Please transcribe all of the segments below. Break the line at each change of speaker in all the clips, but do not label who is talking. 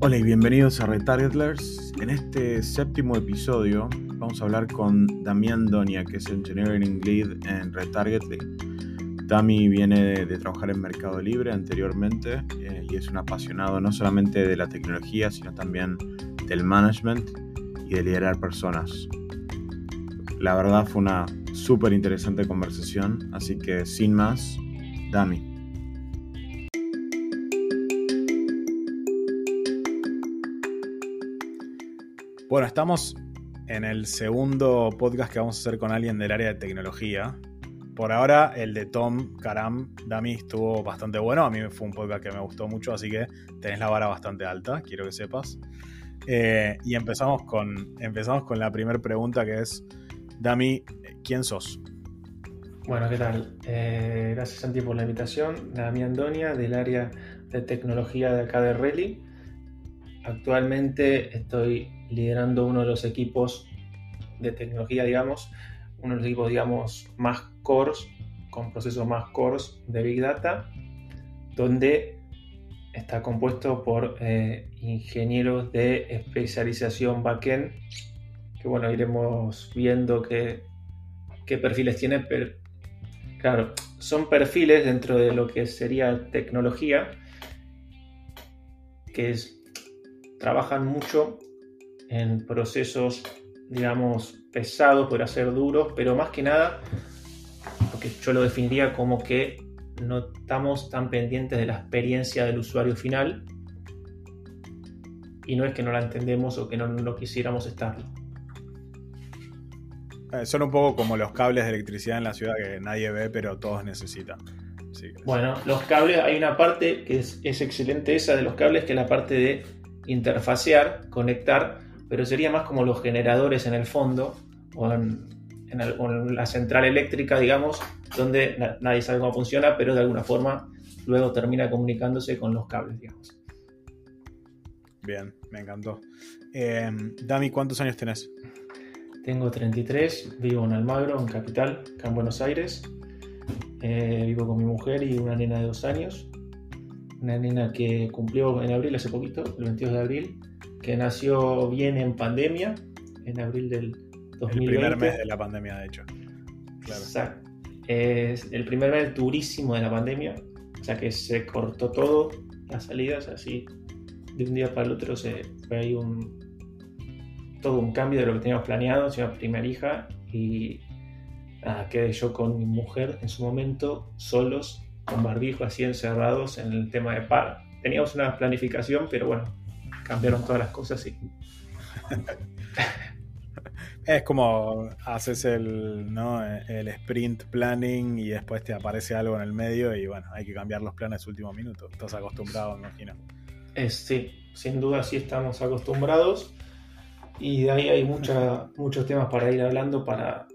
Hola y bienvenidos a Retargetlers. En este séptimo episodio vamos a hablar con Damián Donia, que es Engineering Lead en Retargetly. Dami viene de, trabajar en Mercado Libre anteriormente eh, y es un apasionado no solamente de la tecnología, sino también del management y de liderar personas. La verdad fue una súper interesante conversación, así que sin más, Dami. Bueno, estamos en el segundo podcast que vamos a hacer con alguien del área de tecnología. Por ahora, el de Tom Karam Dami estuvo bastante bueno. A mí fue un podcast que me gustó mucho, así que tenés la vara bastante alta, quiero que sepas. Eh, y empezamos con, empezamos con la primera pregunta que es, Dami, ¿quién sos?
Bueno, ¿qué tal? Eh, gracias Santi por la invitación. Dami Andonia, del área de tecnología de acá de Reli. Actualmente estoy liderando uno de los equipos de tecnología, digamos, uno de los equipos, digamos, más cores, con procesos más cores de Big Data, donde está compuesto por eh, ingenieros de especialización backend, que bueno, iremos viendo qué, qué perfiles tiene, pero claro, son perfiles dentro de lo que sería tecnología, que es, trabajan mucho en procesos, digamos, pesados, por ser duros, pero más que nada, porque yo lo definiría como que no estamos tan pendientes de la experiencia del usuario final y no es que no la entendemos o que no, no quisiéramos estarlo.
Eh, son un poco como los cables de electricidad en la ciudad que nadie ve, pero todos necesitan.
bueno, los cables, hay una parte que es, es, excelente esa de los cables, que es la parte de interfacear, conectar pero sería más como los generadores en el fondo o en, la central eléctrica, digamos, donde nadie sabe cómo funciona, pero de alguna forma luego termina comunicándose con los cables, digamos.
Bien, me encantó. Eh, Dami, ¿cuántos años tenés?
Tengo 33, vivo en Almagro, en Capital, acá en Buenos Aires. Eh, vivo con mi mujer y una nena de dos años. Una nena que cumplió en abril hace poquito, el 22 de abril, que nació bien en pandemia, en abril del 2020. El
primer mes de la pandemia, de hecho.
Exacto. Es el primer mes durísimo de la pandemia, o sea que se cortó todo, las salidas, así, de un día para el otro se fue ahí un todo un cambio de lo que teníamos planeado, soy la primera hija y nada, quedé yo con mi mujer en su momento, solos, con barbijo, así encerrados en el tema de par. Teníamos una planificación, pero bueno, cambiaron todas las cosas y...
es como haces el, ¿no? el sprint planning y después te aparece algo en el medio y bueno, hay que cambiar los planes último minuto. Estás acostumbrado, me imagino.
sí, sin duda sí estamos acostumbrados y de ahí hay mucha, muchos temas para ir hablando para,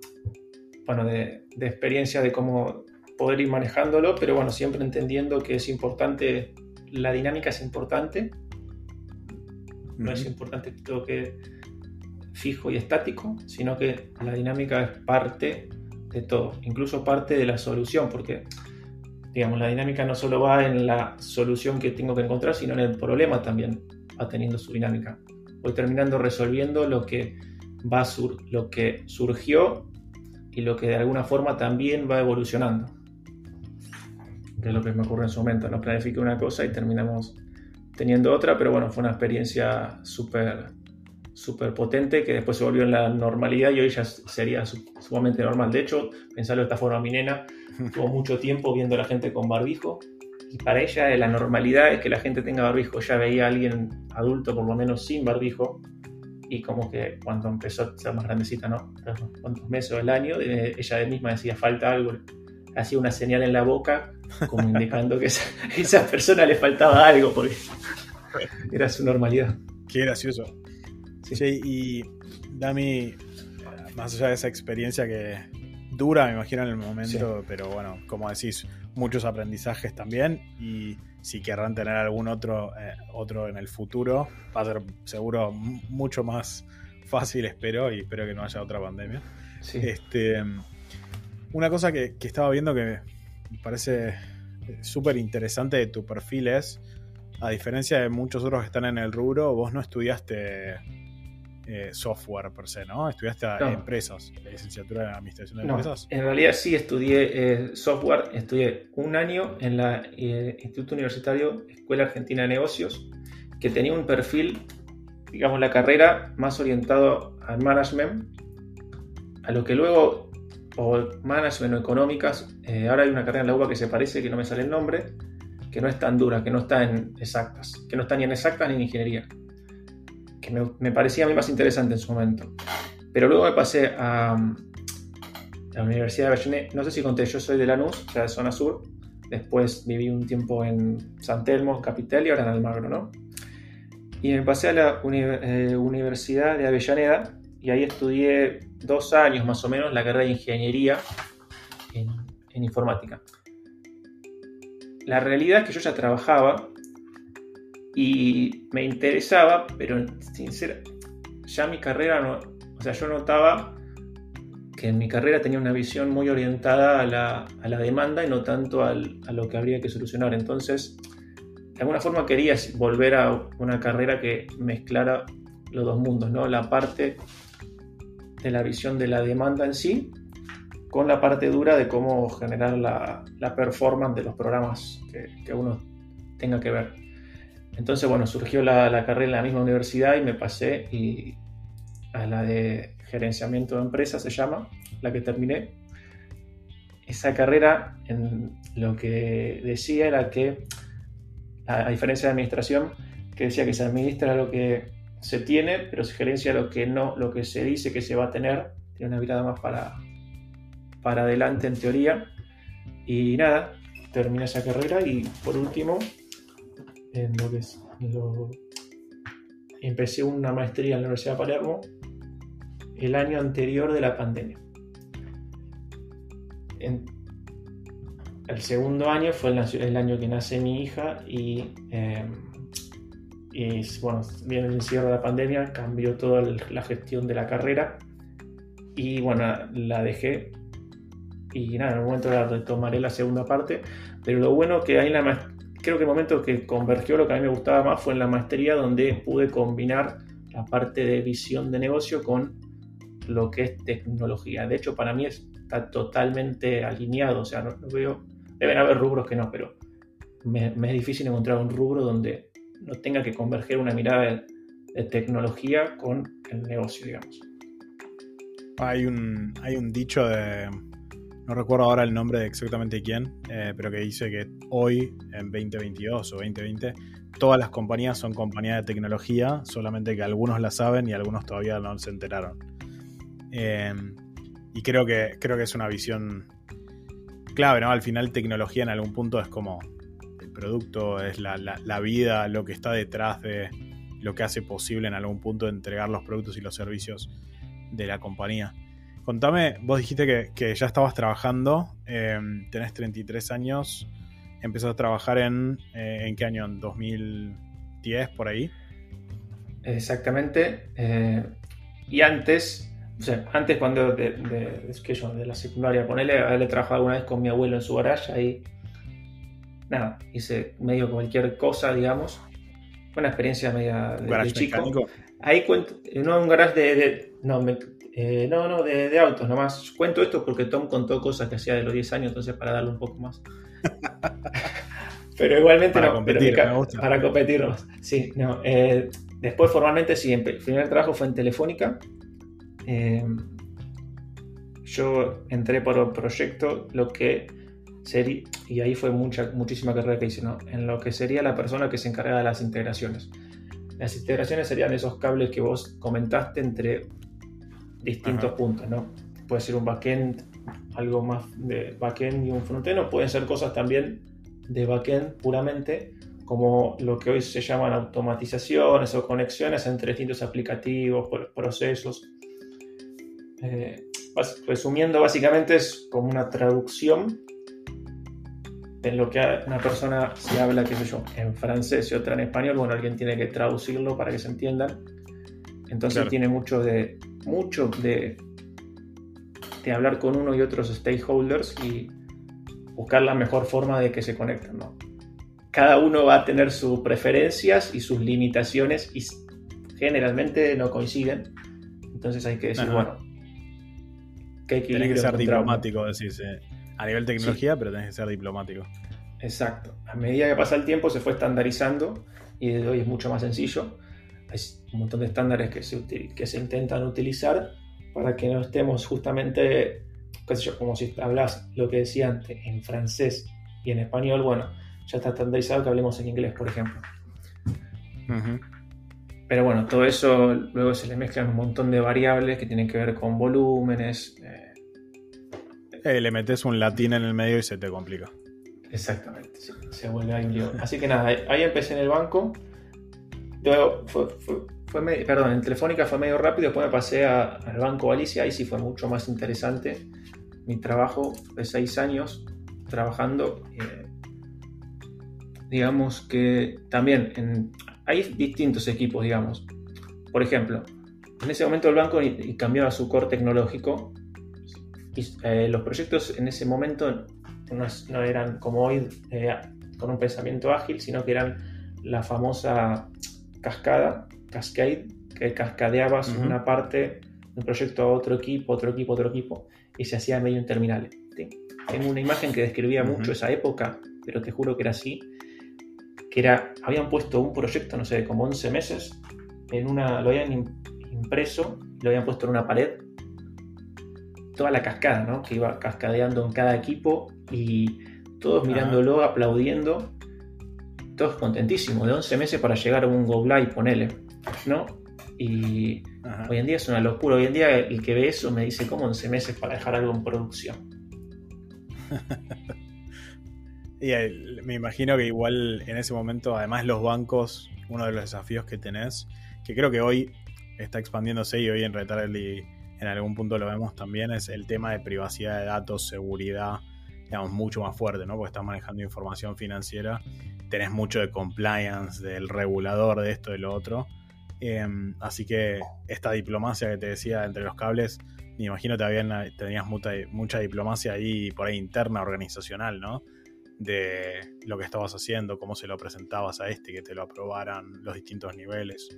bueno, de, de experiencia de cómo poder ir manejándolo, pero bueno, siempre entendiendo que es importante, la dinámica es importante no es importante que todo quede fijo y estático, sino que la dinámica es parte de todo, incluso parte de la solución, porque digamos, la dinámica no solo va en la solución que tengo que encontrar, sino en el problema también va teniendo su dinámica. Voy terminando resolviendo lo que, va sur lo que surgió y lo que de alguna forma también va evolucionando. Que es lo que me ocurre en su momento. No planifique una cosa y terminamos teniendo otra, pero bueno, fue una experiencia súper súper potente que después se volvió en la normalidad y hoy ya sería sumamente normal. De hecho, pensarlo de esta forma, mi nena tuvo mucho tiempo viendo a la gente con barbijo y para ella la normalidad es que la gente tenga barbijo. Ya veía a alguien adulto por lo menos sin barbijo y como que cuando empezó a ser más grandecita, ¿no? Cuántos meses del año, eh, ella misma decía falta algo, hacía una señal en la boca como indicando que a esa, persona le faltaba algo porque era su normalidad.
Qué gracioso. Sí. y Dami, más allá de esa experiencia que dura, me imagino en el momento, pero bueno, como decís, muchos aprendizajes también y si querrán tener algún otro, eh, otro en el futuro, va a ser seguro mucho más fácil, espero, y espero que no haya otra pandemia. Este, una cosa que, que estaba viendo que me parece eh, súper interesante de tu perfil es
a diferencia de muchos otros que están en el rubro, vos no estudiaste eh, software per se, ¿no? Estudiaste empresas, la licenciatura en administración de empresas.
En realidad sí estudié eh, software, estudié un año en la eh, Instituto Universitario Escuela Argentina de Negocios, que tenía un perfil, digamos, la carrera más orientado al management, a lo que luego, o management o económicas, ahora hay una carrera en la UBA que se parece, que no me sale el nombre, que no es tan dura, que no está en exactas, que no está ni en exactas ni en ingeniería, que me, parecía a mí más interesante en su momento. Pero luego me pasé a, la Universidad de Avellaneda, no sé si conté, yo soy de Lanús, o sea, de zona sur, después viví un tiempo en San Telmo, capital, y ahora en Almagro, ¿no? Y me pasé a la eh, Universidad de Avellaneda y ahí estudié dos años más o menos la carrera de ingeniería en informática la realidad es que yo ya trabajaba y me interesaba, pero sinceramente, ya mi carrera no, o sea, yo notaba que en mi carrera tenía una visión muy orientada a la, demanda y no tanto a lo que habría que solucionar. Entonces, de alguna forma quería volver a una carrera que mezclara los dos mundos, ¿no? La parte de la visión de la demanda en sí con la parte dura de cómo generar la, performance de los programas que, uno tenga que ver. Entonces, bueno, surgió la, carrera en la misma universidad y me pasé y a la de gerenciamiento de empresas se llama, la que terminé. Esa carrera en lo que decía era que, a, diferencia de administración, que decía que se administra lo que se tiene, pero se gerencia lo que no, lo que se dice que se va a tener. Tiene una mirada más para, para adelante en teoría. Y nada, terminé esa carrera y por último, en lo que es, empecé una maestría en la Universidad de Palermo el año anterior de la pandemia. En, el segundo año fue el, año que nace mi hija y, eh, y bueno, viene el encierro de la pandemia, cambió toda la gestión de la carrera y bueno, la dejé y nada, en un momento tomaré la segunda parte, pero lo bueno que hay la creo que el momento que convergió lo que a mí me gustaba más fue en la maestría donde pude combinar la parte de visión de negocio con lo que es tecnología. De hecho, para mí está totalmente alineado, o sea, no, veo, deben haber rubros que no, pero me, es difícil encontrar un rubro donde no tenga que converger una mirada de, tecnología con el negocio, digamos.
Hay un, hay un dicho de, no recuerdo ahora el nombre de exactamente quién, eh, pero que dice que hoy, en 2022 o 2020, todas las compañías son compañías de tecnología, solamente que algunos la saben y algunos todavía no se enteraron. Em, y creo que, creo que es una visión clave, ¿no? Al final tecnología en algún punto es como producto, es la, la vida, lo que está detrás de lo que hace posible en algún punto entregar los productos y los servicios de la compañía. Contame, vos dijiste que, ya estabas trabajando, em, tenés 33 años, empezaste a trabajar en, eh, ¿en qué año? ¿En 2010 por ahí?
Exactamente. Eh, y antes, o sea, antes cuando de, que yo, de la secundaria, ponele, haberle trabajado alguna vez con mi abuelo en su garage, ahí, nada, hice medio cualquier cosa, digamos. Fue una experiencia media de, chico. Ahí cuento, no un garage de, no, me, eh, no, no, de, autos nomás. Cuento esto porque Tom contó cosas que hacía de los 10 años, entonces para darle un poco más. pero igualmente
para competir,
Para competir nomás. Sí, no. Eh, después formalmente sí, el primer trabajo fue en Telefónica. Eh, yo entré por un proyecto, lo que y ahí fue mucha, muchísima carrera que hice, ¿no? En lo que sería la persona que se encarga de las integraciones. Las integraciones serían esos cables que vos comentaste entre distintos puntos, ¿no? Puede ser un backend, algo más de backend y un frontend, o pueden ser cosas también de backend puramente, como lo que hoy se llaman automatizaciones o conexiones entre distintos aplicativos, procesos. Eh, resumiendo, básicamente es como una traducción de lo que una persona si habla, qué sé yo, en francés y otra en español, bueno, alguien tiene que traducirlo para que se entiendan. Entonces tiene mucho de mucho de, de hablar con uno y otros stakeholders y buscar la mejor forma de que se conecten, ¿no? cada uno va a tener sus preferencias y sus limitaciones y generalmente no coinciden. Entonces hay que decir, bueno,
¿qué equilibrio Tienes que ser diplomático, decís, a nivel tecnología, pero tenés que ser diplomático.
Exacto. A medida que pasa el tiempo se fue estandarizando y desde hoy es mucho más sencillo. Hay un montón de estándares que se, que se intentan utilizar para que no estemos justamente, qué sé yo, como si hablas lo que decía antes, en francés y en español, bueno, ya está estandarizado que hablemos en inglés, por ejemplo. Pero bueno, todo eso luego se le mezclan un montón de variables que tienen que ver con volúmenes. Eh.
Eh, le metes un latín en el medio y se te complica.
Exactamente, se vuelve ahí un. Así que nada, ahí empecé en el banco. Perdón, en Telefónica fue medio rápido, después me pasé al Banco Galicia, ahí sí fue mucho más interesante. Mi trabajo de seis años trabajando. Eh, digamos que también hay distintos equipos, digamos. Por ejemplo, en ese momento el banco cambiaba su core tecnológico eh, los proyectos en ese momento no, eran como hoy eh, con un pensamiento ágil, sino que eran la famosa cascada, cascade, que cascadeabas una parte de un proyecto a otro equipo, otro equipo, otro equipo, y se hacía medio interminable. Tengo una imagen que describía mucho esa época, pero te juro que era así, que era, habían puesto un proyecto, no sé, como 11 meses, en una, lo habían impreso, lo habían puesto en una pared, toda la cascada, ¿no? Que iba cascadeando en cada equipo y todos mirándolo, aplaudiendo, todos contentísimos, de 11 meses para llegar a un Go Live, ponele, ¿no? Y hoy en día es una locura, hoy en día el que ve eso me dice, ¿cómo 11 meses para dejar algo en producción?
Y me imagino que igual en ese momento, además los bancos, uno de los desafíos que tenés, que creo que hoy está expandiéndose y hoy en y en algún punto lo vemos también, es el tema de privacidad de datos, seguridad, digamos, mucho más fuerte, ¿no? Porque estás manejando información financiera, tenés mucho de compliance, del regulador, de esto, de lo otro. Em, así que esta diplomacia que te decía entre los cables, me imagino que tenías mucha, mucha diplomacia ahí por ahí interna, organizacional, ¿no? de lo que estabas haciendo, cómo se lo presentabas a este, que te lo aprobaran los distintos niveles.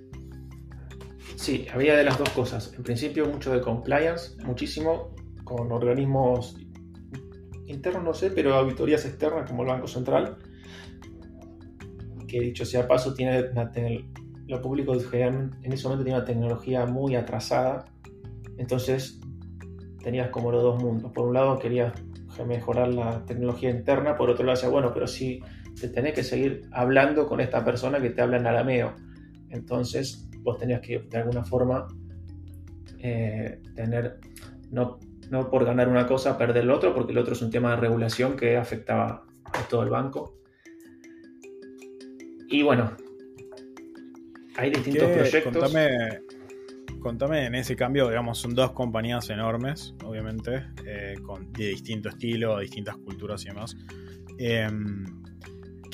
Sí, había de las dos cosas. En principio mucho de compliance, muchísimo con organismos internos, no sé, pero auditorías externas como el Banco Central, que dicho sea paso, tiene lo público en ese momento tiene una tecnología muy atrasada, entonces tenías como los dos mundos. Por un lado querías mejorar la tecnología interna, por otro lado decía, bueno, pero si te tenés que seguir hablando con esta persona que te habla en arameo, entonces vos tenías que de alguna forma eh, tener, no, no por ganar una cosa perder el otro, porque el otro es un tema de regulación que afectaba a todo el banco. Y bueno, hay distintos proyectos
contame en ese cambio, digamos, son dos compañías enormes, obviamente, eh, con, de distinto estilo, distintas culturas y demás. Em,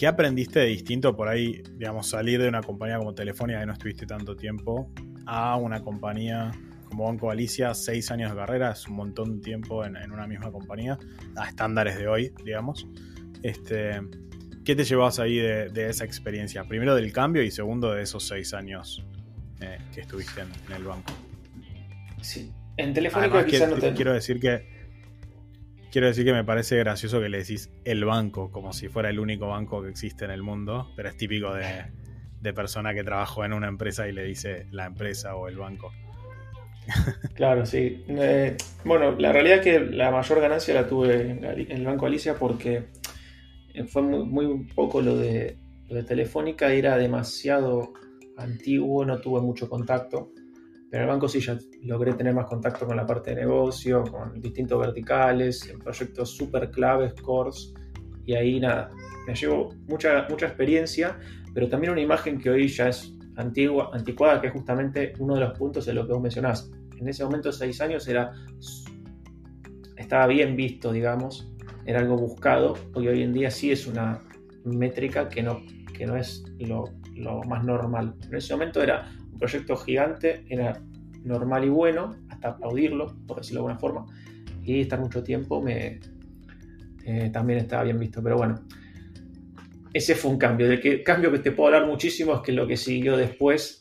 ¿Qué aprendiste de distinto por ahí, digamos, salir de una compañía como Telefónica que no estuviste tanto tiempo a una compañía como Banco Galicia, seis años de carrera, es un montón de tiempo en, una misma compañía, a estándares de hoy, digamos. Este, ¿Qué te llevas ahí de, de, esa experiencia? Primero del cambio y segundo de esos seis años eh, que estuviste en, el banco.
Sí. En Telefónica quizás no te...
Quiero decir que. Quiero decir que me parece gracioso que le decís el banco, como si fuera el único banco que existe en el mundo, pero es típico de, persona que trabajó en una empresa y le dice la empresa o el banco.
Claro, sí. Eh, bueno, la realidad es que la mayor ganancia la tuve en el Banco Alicia porque fue muy, poco lo de, lo de Telefónica, era demasiado antiguo, no tuve mucho contacto, pero en el banco sí ya logré tener más contacto con la parte de negocio, con distintos verticales, en proyectos súper claves, cores, y ahí nada, me llevo mucha, mucha experiencia, pero también una imagen que hoy ya es antigua, anticuada, que es justamente uno de los puntos de lo que vos mencionás. En ese momento, seis años, era, estaba bien visto, digamos, era algo buscado, porque hoy en día sí es una métrica que no, que no es lo lo más normal. En ese momento era proyecto gigante, era normal y bueno, hasta aplaudirlo, por decirlo de alguna forma, y estar mucho tiempo me, eh, también estaba bien visto. Pero bueno, ese fue un cambio. De que cambio que te puedo hablar muchísimo es que lo que siguió después,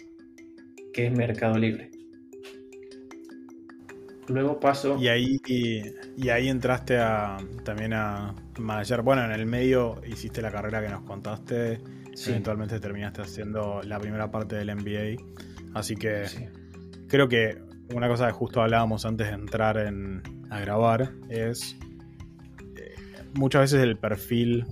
que es Mercado Libre. Luego paso.
Y ahí, y, ahí entraste a, también a manager. Bueno, en el medio hiciste la carrera que nos contaste. Eventualmente terminaste haciendo la primera parte del MBA. Así que creo que una cosa que justo hablábamos antes de entrar en, a grabar es eh, muchas veces el perfil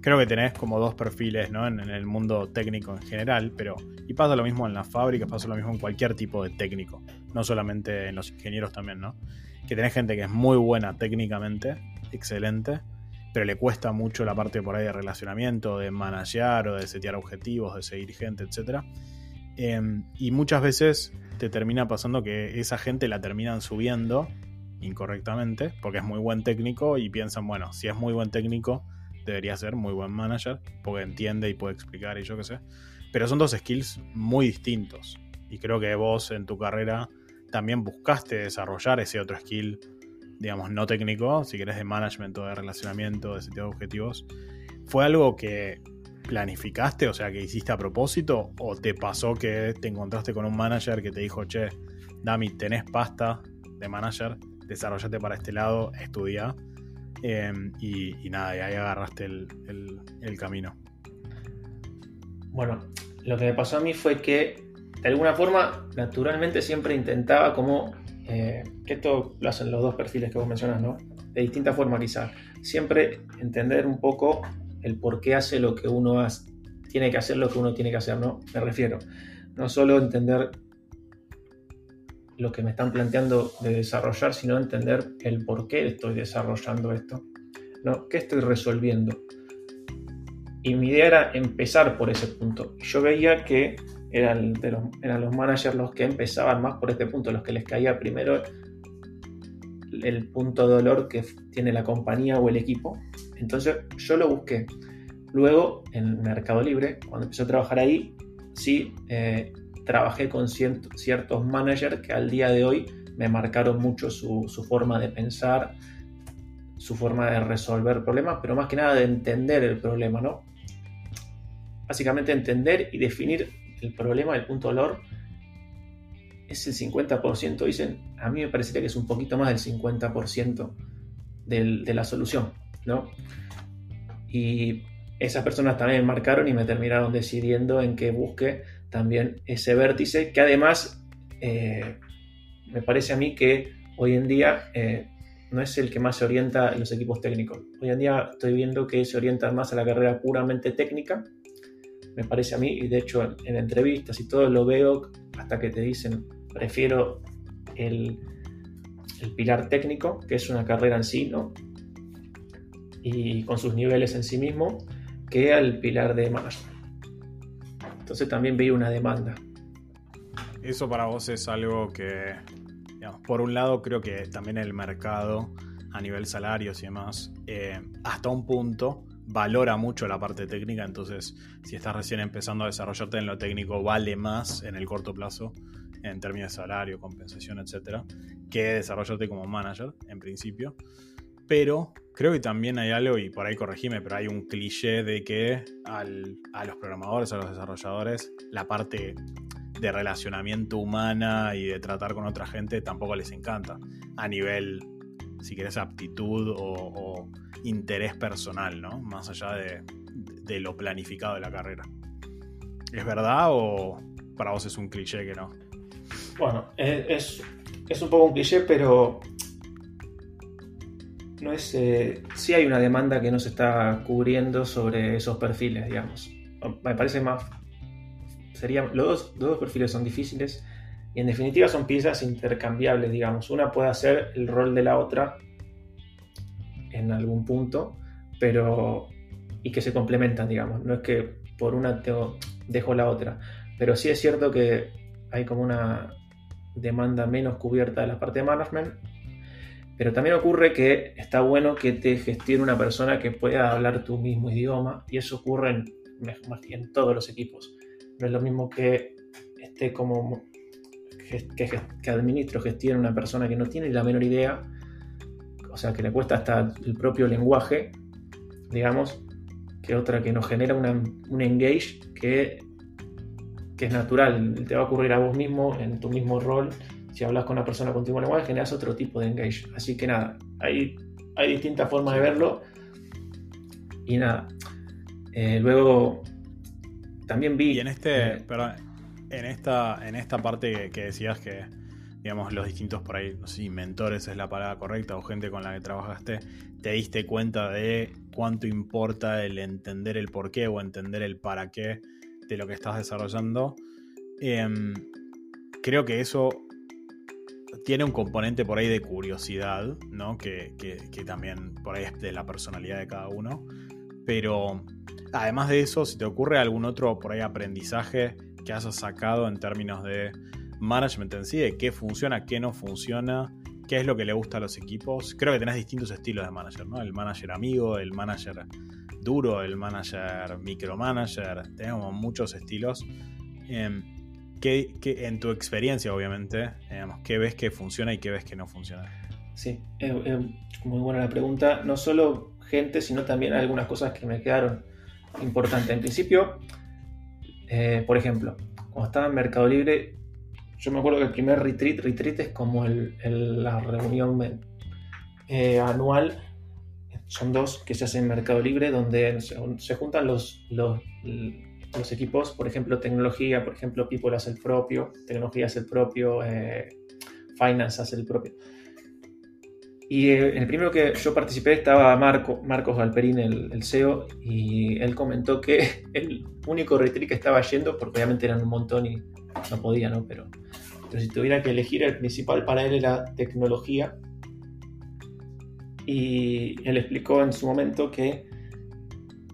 creo que tenés como dos perfiles ¿no? en, el mundo técnico en general, pero y pasa lo mismo en las fábricas, pasa lo mismo en cualquier tipo de técnico, no solamente en los ingenieros también, ¿no? Que tenés gente que es muy buena técnicamente, excelente, pero le cuesta mucho la parte por ahí de relacionamiento, de managear o de setear objetivos, de seguir gente, etc. Em, y muchas veces te termina pasando que esa gente la terminan subiendo incorrectamente, porque es muy buen técnico y piensan, bueno, si es muy buen técnico, debería ser muy buen manager, porque entiende y puede explicar y yo qué sé. Pero son dos skills muy distintos. Y creo que vos en tu carrera también buscaste desarrollar ese otro skill, digamos, no técnico, si querés de management o de relacionamiento, de sentido de objetivos. ¿Fue algo que planificaste, o sea, que hiciste a propósito? ¿O te pasó que te encontraste con un manager que te dijo, che, Dami, tenés pasta de manager, desarrollate para este lado, estudia? Em, y, nada, y ahí agarraste el, camino.
Bueno, lo que me pasó a mí fue que de alguna forma, naturalmente siempre intentaba como, eh, que esto lo hacen los dos perfiles que vos mencionas, ¿no? De distinta forma quizá, siempre entender un poco el por qué hace lo que uno hace, tiene que hacer lo que uno tiene que hacer, ¿no? Me refiero, no solo entender lo que me están planteando de desarrollar, sino entender el por qué estoy desarrollando esto, ¿no? ¿Qué estoy resolviendo? Y mi idea era empezar por ese punto. Yo veía que eran, los, eran los managers los que empezaban más por este punto, los que les caía primero el punto de dolor que tiene la compañía o el equipo. Entonces yo lo busqué. Luego en Mercado Libre, cuando empecé a trabajar ahí, sí, eh, trabajé con ciertos managers que al día de hoy me marcaron mucho su, forma de pensar, su forma de resolver problemas, pero más que nada de entender el problema, ¿no? Básicamente entender y definir el problema, el punto dolor, es el 50%, dicen, a mí me parecería que es un poquito más del 50% de la solución, ¿no? Y esas personas también me marcaron y me terminaron decidiendo en que busque también ese vértice, que además eh, me parece a mí que hoy en día eh, no es el que más se orienta en los equipos técnicos. Hoy en día estoy viendo que se orientan más a la carrera puramente técnica, me parece a mí, y de hecho en, entrevistas y todo lo veo hasta que te dicen, prefiero el, el pilar técnico, que es una carrera en sí, ¿no? Y con sus niveles en sí mismo, que al pilar de management. Entonces también veía una demanda.
Eso para vos es algo que, por un lado creo que también el mercado a nivel salarios y demás, eh, hasta un punto valora mucho la parte técnica, entonces si estás recién empezando a desarrollarte en lo técnico, vale más en el corto plazo en términos de salario, compensación, etcétera, que desarrollarte como manager en principio. Pero creo que también hay algo, y por ahí corregime, pero hay un cliché de que a los programadores, a los desarrolladores, la parte de relacionamiento humana y de tratar con otra gente tampoco les encanta. A nivel, si quieres, aptitud o, interés personal, ¿no? Más allá de, lo planificado de la carrera. ¿Es verdad o para vos es un cliché que no?
Bueno, es un poco un cliché, pero no es, eh, sí hay una demanda que no se está cubriendo sobre esos perfiles, digamos. Me parece más... Sería, los, dos, perfiles son difíciles y en definitiva son piezas intercambiables, digamos. Una puede hacer el rol de la otra en algún punto, pero... y que se complementan, digamos. No es que por una dejo la otra. Pero sí es cierto que hay como una demanda menos cubierta de la parte de management pero también ocurre que está bueno que te gestione una persona que pueda hablar tu mismo idioma y eso ocurre en, en todos los equipos. No es lo mismo que esté como que, que administro, gestione una persona que no tiene la menor idea, o sea, que le cuesta hasta el propio lenguaje, digamos, que otra que nos genera un engage que, que es natural. Te va a ocurrir a vos mismo en tu mismo rol. Si hablas con una persona con tu mismo lenguaje, generas otro tipo de engage. Así que nada, hay, hay distintas formas de verlo. Y nada. Eh, luego también vi.
Y en este, eh, en esta, en esta parte que decías que digamos, los distintos por ahí, no sé si mentores es la palabra correcta o gente con la que trabajaste, te diste cuenta de cuánto importa el entender el por qué o entender el para qué de lo que estás desarrollando. Em, creo que eso tiene un componente por ahí de curiosidad, ¿no? Que, que, también por ahí es de la personalidad de cada uno. Pero además de eso, si te ocurre algún otro por ahí aprendizaje que hayas sacado en términos de management en sí, de qué funciona, qué no funciona, qué es lo que le gusta a los equipos. Creo que tenés distintos estilos de manager, ¿no? El manager amigo, el manager duro, el manager micromanager, tenemos muchos estilos. Eh, ¿qué, en tu experiencia, obviamente, qué ves que funciona y qué ves que no funciona?
Sí, es muy buena la pregunta. No solo gente, sino también algunas cosas que me quedaron importantes. En principio, eh, por ejemplo, cuando estaba en Mercado Libre, yo me acuerdo que el primer retreat, retreat es como la reunión eh, anual, son dos que se hacen en Mercado Libre, donde se, juntan los, equipos, por ejemplo, tecnología, por ejemplo, People hace el propio, tecnología hace el propio, eh, Finance hace el propio. Y eh, el primero que yo participé estaba Marco, Marcos Galperín, el, el, CEO, y él comentó que el único retreat que estaba yendo, porque obviamente eran un montón y no podía, ¿no? Pero, pero si tuviera que elegir, el principal para él era tecnología. Y él explicó en su momento que,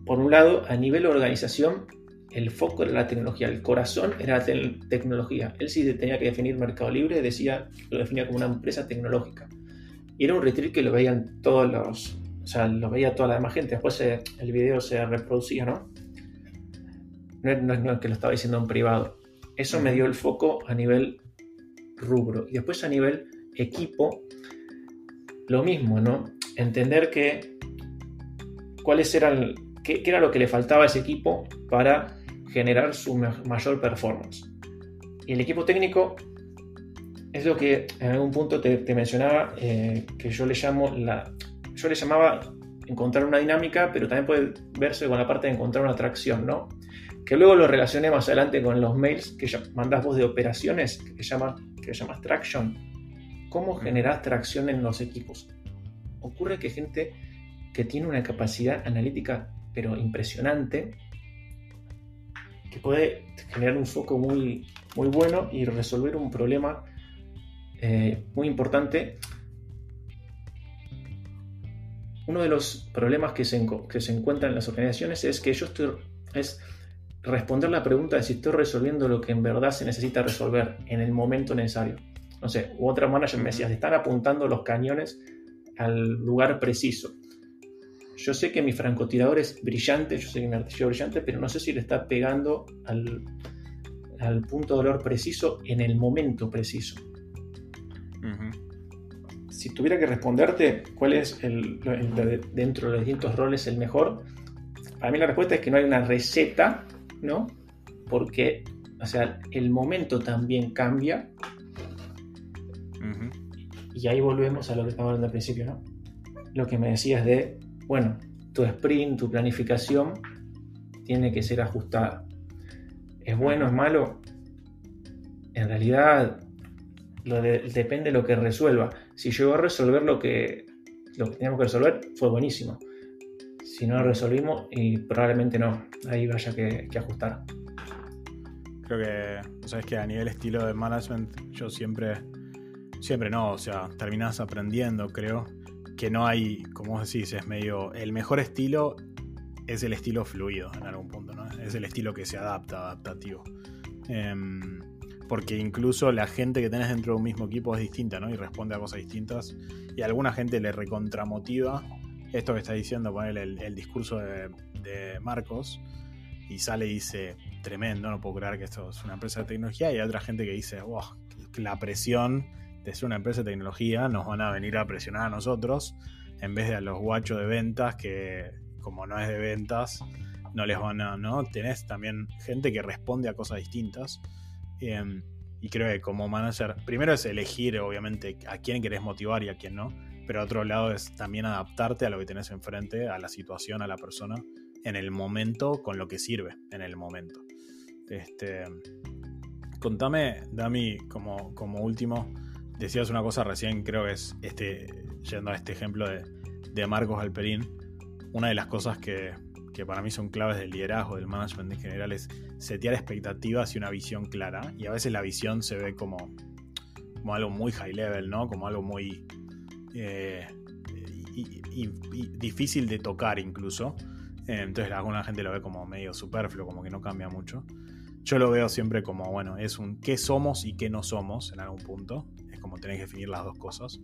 por un lado, a nivel organización, el foco era la tecnología, el corazón era la tecnología. Él sí tenía que definir Mercado Libre, decía lo definía como una empresa tecnológica. Y era un retreat que lo veían todos los, o sea, lo veía toda la demás gente. Después el video se reproducía, ¿no? No, es que lo estaba diciendo en privado. Eso me dio el foco a nivel rubro. Y después a nivel equipo, lo mismo, ¿no? Entender que cuáles eran, qué, era lo que le faltaba a ese equipo para generar su mayor performance. Y el equipo técnico es lo que en algún punto te, mencionaba, eh, que yo le llamo la, yo le llamaba encontrar una dinámica, pero también puede verse con la parte de encontrar una atracción, ¿no? que luego lo relacioné más adelante con los mails que mandas vos de operaciones, que, llama, que llamas traction. ¿Cómo generás tracción en los equipos? Ocurre que gente que tiene una capacidad analítica pero impresionante, que puede generar un foco muy, muy bueno y resolver un problema eh, muy importante. Uno de los problemas que se, que se encuentran en las organizaciones es que ellos es responder la pregunta de si estoy resolviendo lo que en verdad se necesita resolver en el momento necesario. No sé, u otra manager me decía, están apuntando los cañones al lugar preciso. Yo sé que mi francotirador es brillante, yo sé que mi artillero es brillante, pero no sé si le está pegando al, punto de dolor preciso en el momento preciso. Si tuviera que responderte cuál es el, dentro de los distintos roles el mejor, para mí la respuesta es que no hay una receta ¿no? Porque, o sea, el momento también cambia. Y ahí volvemos a lo que estábamos hablando al principio, ¿no? Lo que me decías de, bueno, tu sprint, tu planificación tiene que ser ajustada. ¿Es bueno, es malo? En realidad lo depende de lo que resuelva. Si llegó a resolver lo que, lo que teníamos que resolver, fue buenísimo si no lo resolvimos, y probablemente no, ahí vaya que, ajustar.
Creo que, sabes que a nivel estilo de management, yo siempre, siempre no, o sea, terminás aprendiendo, creo, que no hay, como vos decís, es medio, el mejor estilo es el estilo fluido en algún punto, ¿no? Es el estilo que se adapta, adaptativo. Em, porque incluso la gente que tenés dentro de un mismo equipo es distinta, ¿no? Y responde a cosas distintas. Y alguna gente le recontramotiva esto que está diciendo, poner el, discurso de, Marcos y sale y dice, tremendo, no puedo creer que esto es una empresa de tecnología, y hay otra gente que dice, wow, la presión de ser una empresa de tecnología nos van a venir a presionar a nosotros en vez de a los guachos de ventas que como no es de ventas, no les van a, ¿no? Tenés también gente que responde a cosas distintas. Em, y creo que como manager, primero es elegir, obviamente, a quién querés motivar y a quién no. Pero otro lado es también adaptarte a lo que tenés enfrente, a la situación, a la persona, en el momento, con lo que sirve en el momento. Este, contame, Dami, como, como último, decías una cosa recién, creo que es este, yendo a este ejemplo de, Marcos Alperín, una de las cosas que, para mí son claves del liderazgo, del management en general, es setear expectativas y una visión clara. Y a veces la visión se ve como, como algo muy high level, ¿no? Como algo muy eh, difícil de tocar incluso. Eh, entonces alguna gente lo ve como medio superfluo, como que no cambia mucho. Yo lo veo siempre como, bueno, es un qué somos y qué no somos en algún punto. Como tenés que definir las dos cosas.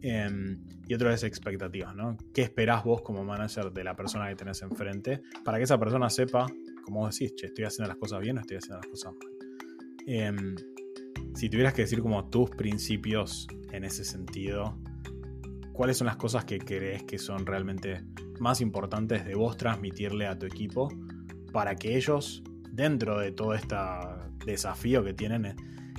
Em, y otro es expectativas, ¿no? ¿Qué esperás vos como manager de la persona que tenés enfrente para que esa persona sepa, como vos decís, che, estoy haciendo las cosas bien o estoy haciendo las cosas mal? Em, si tuvieras que decir como tus principios en ese sentido, ¿cuáles son las cosas que crees que son realmente más importantes de vos transmitirle a tu equipo para que ellos, dentro de todo este desafío que tienen,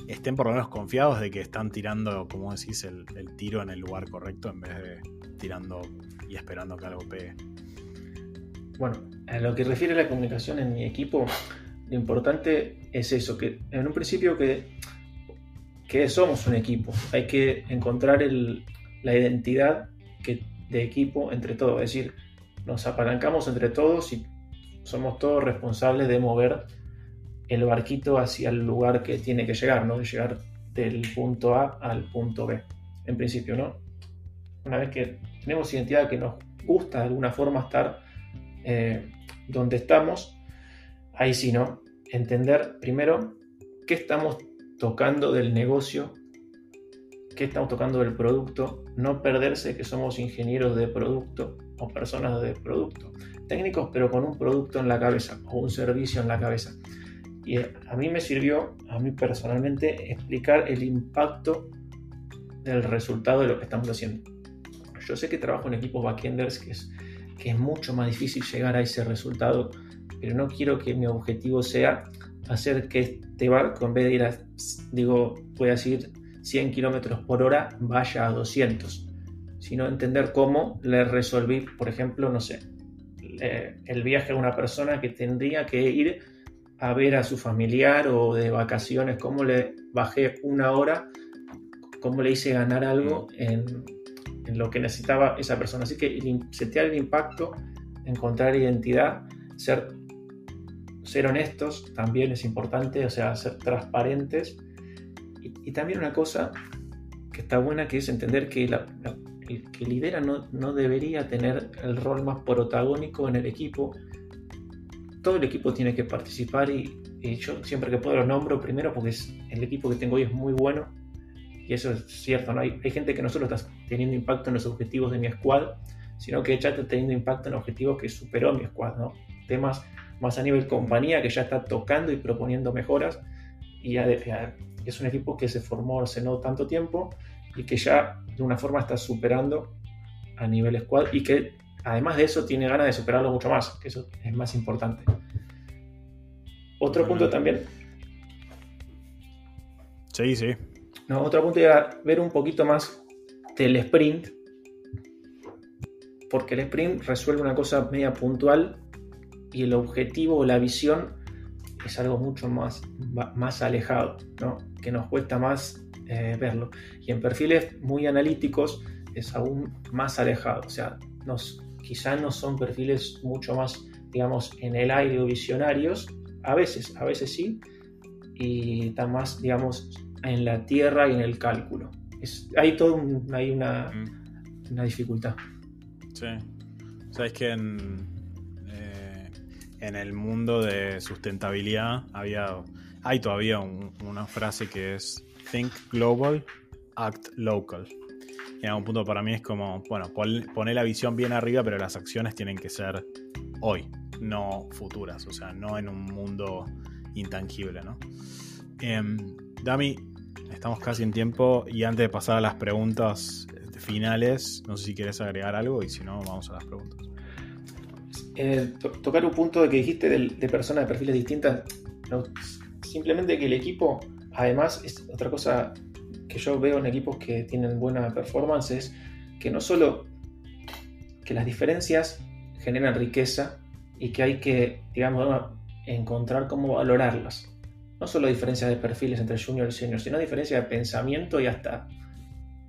estén por lo menos confiados de que están tirando, como decís, el, tiro en el lugar correcto en vez de tirando y esperando que algo pegue.
Bueno, a lo que refiere a la comunicación en mi equipo, lo importante es eso, que en un principio que, que somos un equipo, hay que encontrar la identidad que, de equipo entre todos, es decir, nos apalancamos entre todos y somos todos responsables de mover el barquito hacia el lugar que tiene que llegar, ¿no? De llegar del punto A al punto B, en principio, ¿no? Una vez que tenemos identidad que nos gusta de alguna forma estar eh, donde estamos, ahí sí, ¿no? Entender primero qué estamos tocando del negocio, qué estamos tocando del producto, no perderse que somos ingenieros de producto o personas de producto, técnicos pero con un producto en la cabeza o un servicio en la cabeza. Y a mí me sirvió, a mí personalmente, explicar el impacto del resultado de lo que estamos haciendo. Yo sé que trabajo en equipos backenders que es, que es mucho más difícil llegar a ese resultado, pero no quiero que mi objetivo sea hacer que este barco, en vez de ir a, digo, voy a seguir 100 kilómetros por hora, vaya a 200, sino entender cómo le resolví, por ejemplo, no sé, el viaje a una persona que tendría que ir a ver a su familiar o de vacaciones, cómo le bajé una hora, cómo le hice ganar algo mm. en, en lo que necesitaba esa persona. Así que setear el impacto, encontrar identidad, ser, ser honestos también es importante, o sea, ser transparentes. Y, también una cosa que está buena, que es entender que la, el que lidera no, no, debería tener el rol más protagónico en el equipo, todo el equipo tiene que participar y, yo siempre que puedo lo nombro primero porque es, el equipo que tengo hoy es muy bueno y eso es cierto, ¿no? hay, hay gente que no solo está teniendo impacto en los objetivos de mi squad, sino que ya está teniendo impacto en objetivos que superó mi squad, ¿no? temas más a nivel compañía que ya está tocando y proponiendo mejoras y es un equipo que se formó hace no tanto tiempo y que ya de una forma está superando a nivel squad y que además de eso, tiene ganas de superarlo mucho más, que eso es más importante. Otro punto también.
Sí, sí.
No, otro punto era ver un poquito más del sprint, porque el sprint resuelve una cosa media puntual y el objetivo o la visión es algo mucho más, más alejado, ¿no? que nos cuesta más eh, verlo. Y en perfiles muy analíticos es aún más alejado, o sea, nos, quizá no son perfiles mucho más, digamos, en el aire o visionarios, a veces, a veces sí, y están más, digamos, en la tierra y en el cálculo. Es, hay todo hay una, mm. una dificultad.
Sí. Sabes que en, eh, en el mundo de sustentabilidad había, hay todavía una frase que es Think Global, Act Local en algún punto para mí es como, bueno, poner la visión bien arriba, pero las acciones tienen que ser hoy, no futuras, o sea, no en un mundo intangible, ¿no? Em, Dami, estamos casi en tiempo y antes de pasar a las preguntas finales, no sé si quieres agregar algo y si no, vamos a las preguntas.
eh, tocar un punto que dijiste de, personas de perfiles distintas. simplemente que el equipo, además, es otra cosa que yo veo en equipos que tienen buena performance, es que no solo que las diferencias generan riqueza y que hay que, digamos, encontrar cómo valorarlas. No solo diferencias de perfiles entre junior y senior, sino diferencia de pensamiento y hasta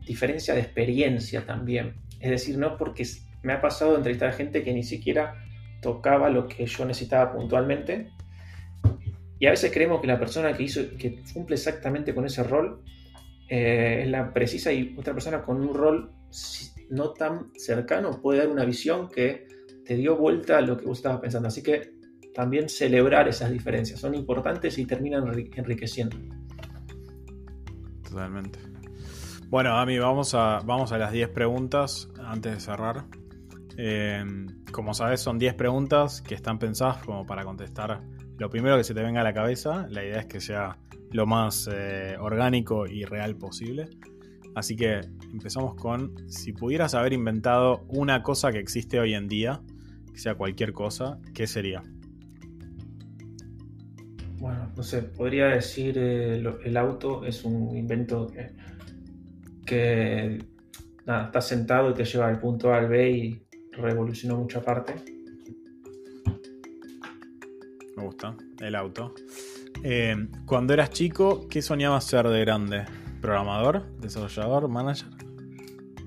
diferencia de experiencia también. Es decir, no porque me ha pasado entrevistar gente que ni siquiera tocaba lo que yo necesitaba puntualmente. Y a veces creemos que la persona que hizo, que cumple exactamente con ese rol, eh, la precisa y otra persona con un rol no tan cercano puede dar una visión que te dio vuelta a lo que vos estabas pensando. Así que también celebrar esas diferencias son importantes y terminan enriqueciendo.
Totalmente. Bueno, Ami, vamos a, vamos a las 10 preguntas antes de cerrar. Eh, como sabes, son 10 preguntas que están pensadas como para contestar lo primero que se te venga a la cabeza. La idea es que sea lo más eh, orgánico y real posible. Así que empezamos con, si pudieras haber inventado una cosa que existe hoy en día, que sea cualquier cosa, ¿qué sería?
Bueno, no sé, podría decir eh, el auto es un invento que, que está sentado y te lleva al punto A al B y revolucionó mucha parte.
Me gusta, el auto. Eh, cuando eras chico, ¿qué soñabas ser de grande? ¿Programador? ¿Desarrollador? ¿Manager?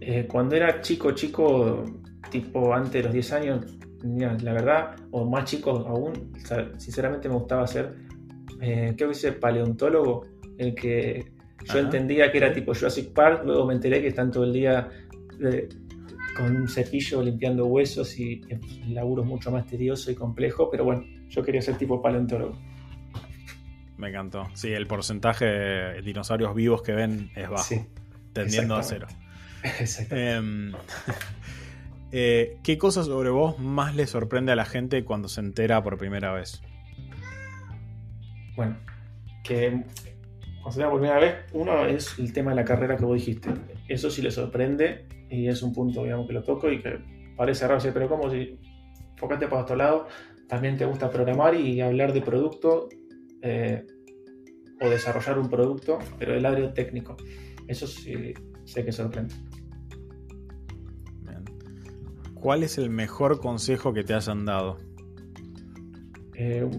Eh, cuando era chico, chico, tipo antes de los 10 años, la verdad, o más chico aún, sinceramente me gustaba ser, eh, creo que es paleontólogo, el que yo entendía que era tipo Jurassic Park, luego me enteré que están todo el día con un cepillo limpiando huesos y el laburo es mucho más tedioso y complejo, pero bueno, yo quería ser tipo paleontólogo.
Me encantó. Sí, el porcentaje de dinosaurios vivos que ven es bajo, tendiendo a cero. Em, eh, ¿Qué cosa sobre vos más le sorprende a la gente cuando se entera por primera vez?
Bueno, que cuando se entera por primera vez, uno es el tema de la carrera que vos dijiste. Eso sí le sorprende y es un punto, digamos, que lo toco y que parece raro, pero como si focaste para otro lado, también te gusta programar y hablar de producto eh, o desarrollar un producto, pero del lado técnico. Eso sí sé que sorprende.
¿Cuál es el mejor consejo que te hayan dado?
Eh,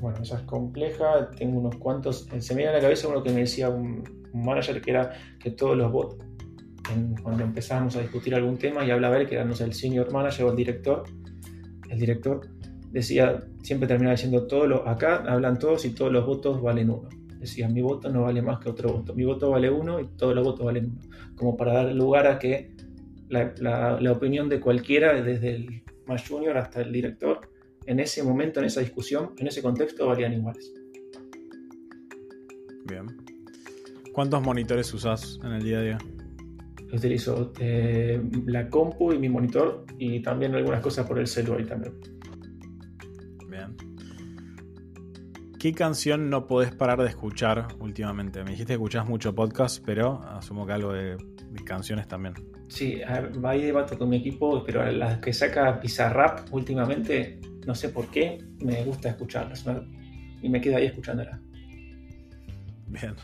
bueno, esa es compleja. Tengo unos cuantos. Se me viene a la cabeza uno que me decía un, un manager que era que todos los bots cuando empezábamos a discutir algún tema y hablaba él, que era no sé, el senior manager o el director, el director decía, siempre terminaba diciendo, todo lo, acá hablan todos y todos los votos valen uno. Decía, mi voto no vale más que otro voto, mi voto vale uno y todos los votos valen uno. Como para dar lugar a que la, la opinión de cualquiera, desde el más junior hasta el director, en ese momento, en esa discusión, en ese contexto, valían iguales.
Bien. ¿Cuántos monitores usas en el día a día?
utilizo eh, la compu y mi monitor y también algunas cosas por el celular también.
¿Qué canción no podés parar de escuchar últimamente? Me dijiste que escuchás mucho podcast, pero asumo que algo de, canciones también.
Sí, hay debate con mi equipo, pero las que saca Pizarrap últimamente, no sé por qué, me gusta escucharlas. Y me quedo ahí escuchándolas.
Bien.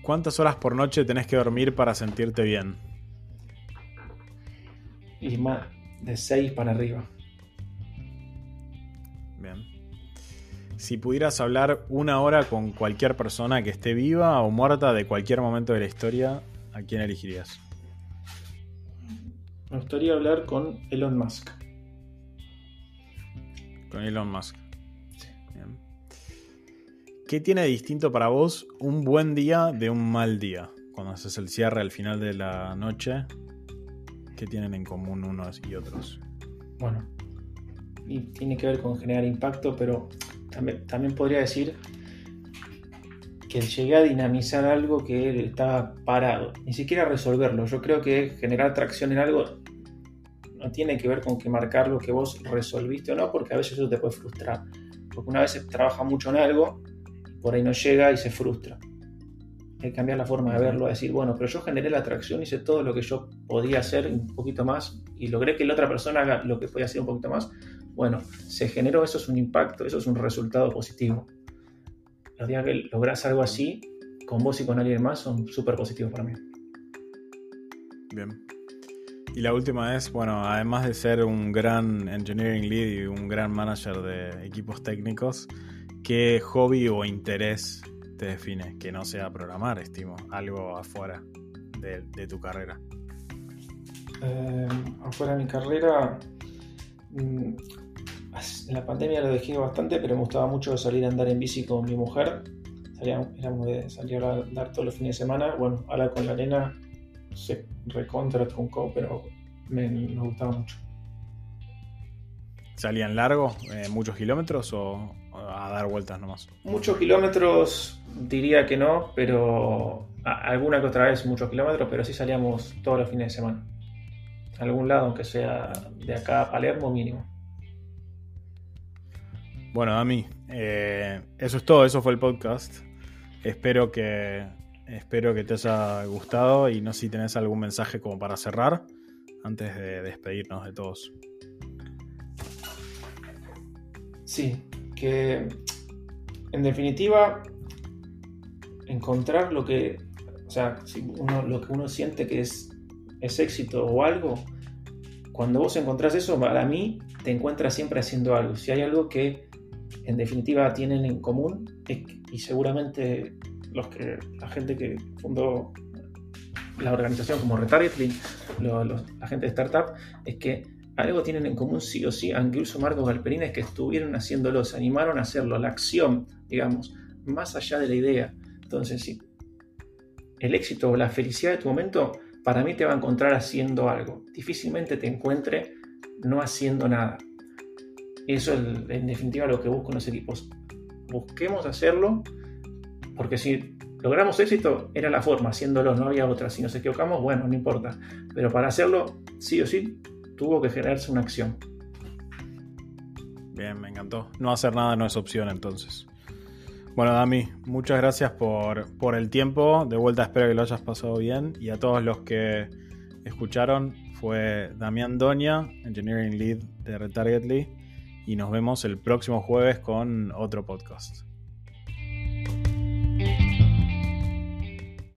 ¿Cuántas horas por noche tenés que dormir para sentirte bien?
Y más, de 6 para arriba.
Si pudieras hablar una hora con cualquier persona que esté viva o muerta de cualquier momento de la historia, ¿a quién elegirías?
Me gustaría hablar con Elon Musk.
Con Elon Musk. ¿Qué tiene de distinto para vos un buen día de un mal día? Cuando haces el cierre al final de la noche, ¿qué tienen en común unos y otros?
Bueno, y tiene que ver con generar impacto, pero también, también podría decir que llegué a dinamizar algo que estaba parado, ni siquiera resolverlo. Yo creo que generar tracción en algo no tiene que ver con que marcar lo que vos resolviste o no, porque a veces eso te puede frustrar. Porque una vez se trabaja mucho en algo por ahí no llega y se frustra. hay que cambiar la forma de verlo, a decir, bueno, pero yo generé la atracción, hice todo lo que yo podía hacer un poquito más y logré que la otra persona haga lo que podía hacer un poquito más. Bueno, se generó, eso es un impacto, eso es un resultado positivo. Los días que logras algo así, con vos y con alguien más, son súper positivos para mí.
Bien. Y la última es, bueno, además de ser un gran engineering lead y un gran manager de equipos técnicos, ¿qué hobby o interés te define? Que no sea programar, estimo, algo afuera de, tu carrera.
Eh, afuera de mi carrera, mm, la pandemia lo dejé bastante, pero me gustaba mucho salir a andar en bici con mi mujer. Salíamos, éramos de salir a andar todos los fines de semana. Bueno, ahora con la arena se recontra truncó, pero me, gustaba mucho.
¿Salían largos, eh, muchos kilómetros o a dar vueltas nomás?
Muchos kilómetros diría que no, pero alguna que otra vez muchos kilómetros, pero sí salíamos todos los fines de semana. A algún lado, aunque sea de acá a Palermo mínimo.
Bueno, Dami, eh, eso es todo, eso fue el podcast. Espero que, espero que te haya gustado y no sé si tenés algún mensaje como para cerrar antes de despedirnos de todos.
Sí, que en definitiva encontrar lo que, o sea, si uno, lo que uno siente que es, es éxito o algo, cuando vos encontrás eso, para mí te encuentras siempre haciendo algo. Si hay algo que en definitiva tienen en común, y seguramente los que, la gente que fundó la organización como Retargeting, la gente de startup, es que algo tienen en común sí o sí, incluso Marcos Galperín, que estuvieron haciéndolo, se animaron a hacerlo, la acción, digamos, más allá de la idea. Entonces, sí, el éxito o la felicidad de tu momento, para mí te va a encontrar haciendo algo. Difícilmente te encuentre no haciendo nada. Eso es en definitiva lo que busco en los equipos. Busquemos hacerlo, porque si logramos éxito, era la forma, haciéndolo, no había otra. Si nos equivocamos, bueno, no importa. Pero para hacerlo, sí o sí, tuvo que generarse una acción.
Bien, me encantó. No hacer nada no es opción entonces. Bueno, Dami, muchas gracias por, por el tiempo. De vuelta espero que lo hayas pasado bien. Y a todos los que escucharon, fue Damián Doña, Engineering Lead de Retargetly y nos vemos el próximo jueves con otro podcast.